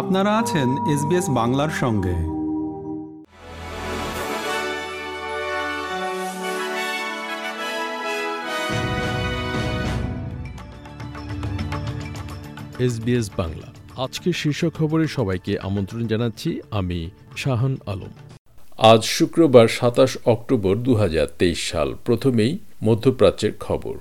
আপনারা আছেন এসবিএস বাংলার সঙ্গে। এসবিএস বাংলা। আজকে শীর্ষ খবরে সবাইকে আমন্ত্রণ জানাচ্ছি আমি শাহান আলম। আজ শুক্রবার সাতাশ অক্টোবর দু হাজার তেইশ সাল, প্রথমেই মধ্যপ্রাচ্যের খবর।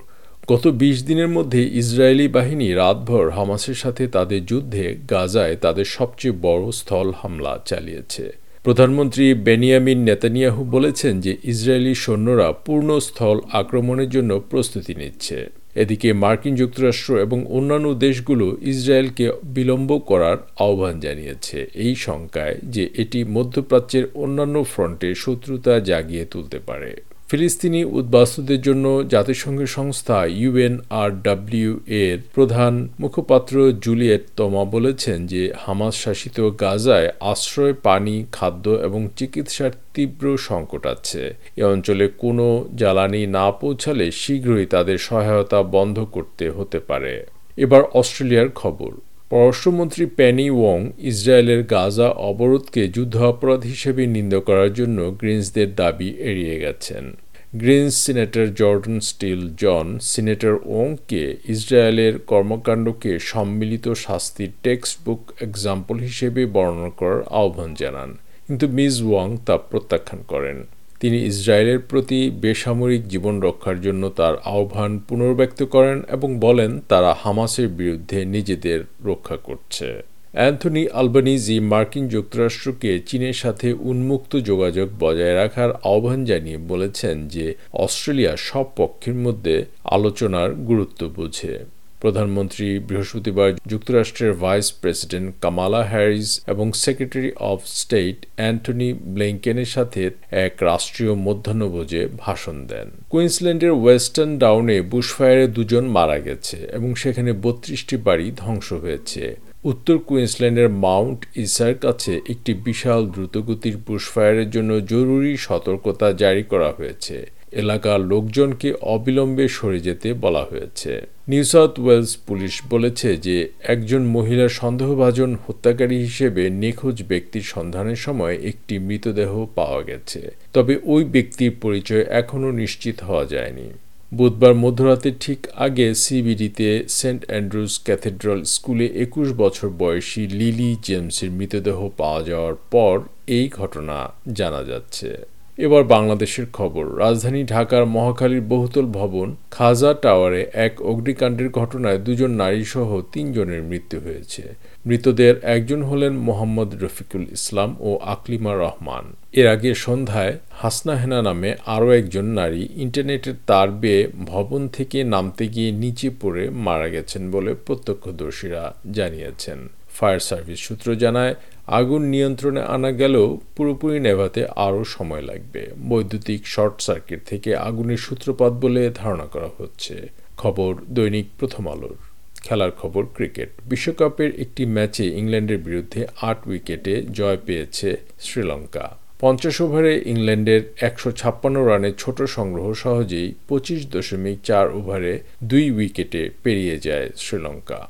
গত ২০ দিনের মধ্যে ইসরায়েলি বাহিনী রাতভর হামাসের সাথে তাদের যুদ্ধে গাজায় তাদের সবচেয়ে বড় স্থল হামলা চালিয়েছে। প্রধানমন্ত্রী বেনিয়ামিন নেতানিয়াহু বলেছেন যে ইসরায়েলি সৈন্যরা পূর্ণ স্থল আক্রমণের জন্য প্রস্তুতি নিচ্ছে। এদিকে মার্কিন যুক্তরাষ্ট্র এবং অন্যান্য দেশগুলো ইসরায়েলকে বিলম্ব করার আহ্বান জানিয়েছে। এই শঙ্কায় যে এটি মধ্যপ্রাচ্যের অন্যান্য ফ্রন্টে শত্রুতা জাগিয়ে তুলতে পারে। ফিলিস্তিনি উদ্বাস্তুদের জন্য জাতিসংঘের সংস্থা ইউএনআরডব্লিউ এর প্রধান মুখপাত্র জুলিয়েট তমা বলেছেন যে হামাস শাসিত গাজায় আশ্রয়, পানি, খাদ্য এবং চিকিৎসার তীব্র সংকট আছে। এ অঞ্চলে কোনো জ্বালানি না পৌঁছালে শীঘ্রই তাদের সহায়তা বন্ধ করতে হতে পারে। এবার অস্ট্রেলিয়ার খবর। পররাষ্ট্রমন্ত্রী প্যানি ওয়ং ইসরায়েলের গাজা অবরোধকে যুদ্ধাপরাধ হিসেবে নিন্দা করার জন্য গ্রিন্সদের দাবি এড়িয়ে গেছেন। Greens senator Jordon Steele John, senator ওংকে ইসরায়েলের কর্মকাণ্ডকে সম্মিলিত শাস্তির টেক্সট বুক এক্সাম্পল হিসেবে বর্ণনা করার আহ্বান জানান। কিন্তু মিস ওয়াং তা প্রত্যাখ্যান করেন। তিনি ইসরায়েলের প্রতি বেসামরিক জীবন রক্ষার জন্য তার আহ্বান পুনর্ব্যক্ত করেন এবং বলেন, তারা হামাসের বিরুদ্ধে নিজেদের রক্ষা করছে। অ্যান্থনি আলবানিজি মার্কিন যুক্তরাষ্ট্রকে চীনের সাথে উন্মুক্ত যোগাযোগ বজায় রাখার আহ্বান জানিয়ে বলেছেন যে অস্ট্রেলিয়া সব পক্ষের মধ্যে আলোচনার গুরুত্ব বোঝে। প্রধানমন্ত্রী বৃহস্পতিবার যুক্তরাষ্ট্রের ভাইস প্রেসিডেন্ট কামালা হ্যারিস এবং সেক্রেটারি অব স্টেট অ্যান্টনি ব্লেঙ্কেনের সাথে এক রাষ্ট্রীয় মধ্যাহ্নভোজে ভাষণ দেন। কুইন্সল্যান্ডের ওয়েস্টার্ন ডাউনে বুশফায়ারে দুজন মারা গেছে এবং সেখানে বত্রিশটি বাড়ি ধ্বংস হয়েছে। উত্তর কুইন্সল্যান্ডের মাউন্ট ইসার কাছে একটি বিশাল দ্রুতগতির বুশফায়ারের জন্য জরুরি সতর্কতা জারি করা হয়েছে। এলাকার লোকজনকে অবিলম্বে সরে যেতে বলা হয়েছে। নিউ সাউথ ওয়েলস পুলিশ বলেছে যে, একজন মহিলা সন্দেহভাজন হত্যাকারী হিসেবে নিখোঁজ ব্যক্তির সন্ধানের সময় একটি মৃতদেহ পাওয়া গেছে। তবে ওই ব্যক্তির পরিচয় এখনও নিশ্চিত হওয়া যায়নি। বুধবার মধ্যরাতে ঠিক আগে সিবিডিতে সেন্ট অ্যান্ড্রুজ ক্যাথেড্রাল স্কুলে একুশ বছর বয়সী লিলি জেমসের মৃতদেহ পাওয়া যাওয়ার পর এই ঘটনা জানা যাচ্ছে। এবার বাংলাদেশের খবর। রাজধানী ঢাকার মহাখালীর বহুতল ভবন খাজা টাওয়ারে এক অগ্নিকাণ্ডের ঘটনায় দুজন নারীসহ তিনজনের মৃত্যু হয়েছে। মৃতদের একজন হলেন মোহাম্মদ রফিকুল ইসলাম ও আকলিমা রহমান। এর আগে সন্ধ্যায় হাসনা হেনা নামে আরও একজন নারী ইন্টারনেটের তার বেয়ে ভবন থেকে নামতে গিয়ে নিচে পড়ে মারা গেছেন বলে প্রত্যক্ষদর্শীরা জানিয়েছেন। ফায়ার সার্ভিস সূত্র জানায় আগুন নিয়ন্ত্রণে আনা গেলেও পুরোপুরি নেভাতে আরও সময় লাগবে। বৈদ্যুতিক শর্ট সার্কিট থেকে আগুনের সূত্রপাত বলে ধারণা করা হচ্ছে। খবর, দৈনিক প্রথম আলোর। খেলার খবর, ক্রিকেট। বিশ্বকাপের একটি ম্যাচে ইংল্যান্ডের বিরুদ্ধে আট উইকেটে জয় পেয়েছে শ্রীলঙ্কা। পঞ্চাশ ওভারে ইংল্যান্ডের একশো ছাপ্পান্ন রানের ছোট সংগ্রহ সহজেই পঁচিশ দশমিক চার ওভারে দুই উইকেটে পেরিয়ে যায় শ্রীলঙ্কা।